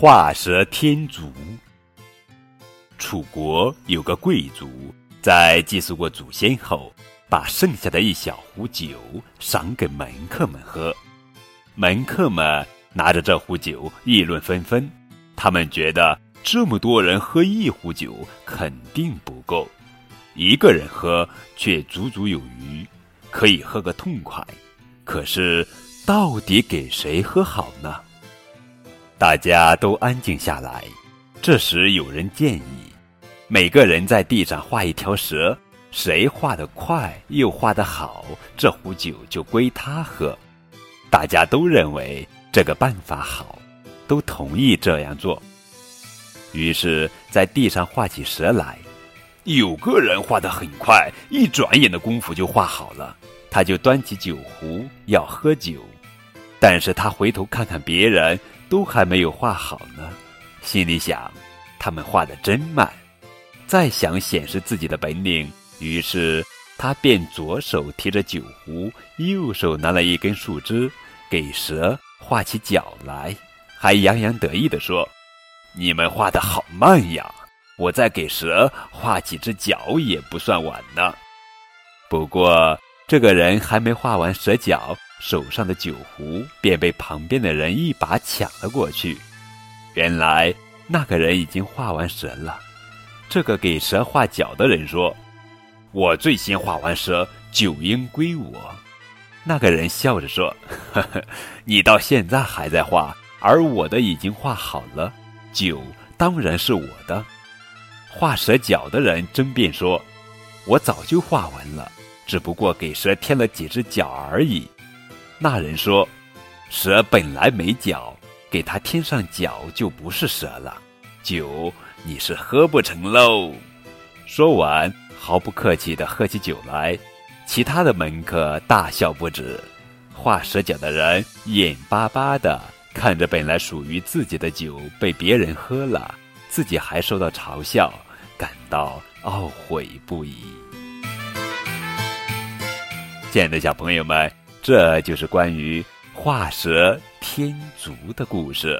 画蛇添足。楚国有个贵族，在祭祀过祖先后，把剩下的一小壶酒赏给门客们喝。门客们拿着这壶酒议论纷纷，他们觉得这么多人喝一壶酒肯定不够，一个人喝却足足有余，可以喝个痛快。可是，到底给谁喝好呢？大家都安静下来。这时，有人建议，每个人在地上画一条蛇，谁画得快又画得好，这壶酒就归他喝。大家都认为这个办法好，都同意这样做。于是，在地上画起蛇来。有个人画得很快，一转眼的功夫就画好了。他就端起酒壶要喝酒，但是他回头看看别人，都还没有画好呢，心里想，他们画的真慢。再想显示自己的本领，于是。他便左手提着酒壶，右手拿了一根树枝，给蛇画起脚来，还洋洋得意地说：“你们画的好慢呀！我再给蛇画几只脚也不算晚呢。”不过，这个人还没画完蛇脚，手上的酒壶便被旁边的人一把抢了过去。原来，那个人已经画完蛇了。这个给蛇画脚的人说。我最先画完蛇，酒应归我。那个人笑着说：“呵呵，你到现在还在画，而我的已经画好了，酒当然是我的。”画蛇脚的人争辩说：“我早就画完了，只不过给蛇添了几只脚而已。”那人说：“蛇本来没脚，给它添上脚就不是蛇了，酒你是喝不成喽。”说完。毫不客气地喝起酒来，其他的门客大笑不止。画蛇脚的人眼巴巴地看着本来属于自己的酒被别人喝了，自己还受到嘲笑，感到懊悔不已。亲爱的小朋友们，这就是关于画蛇添足的故事。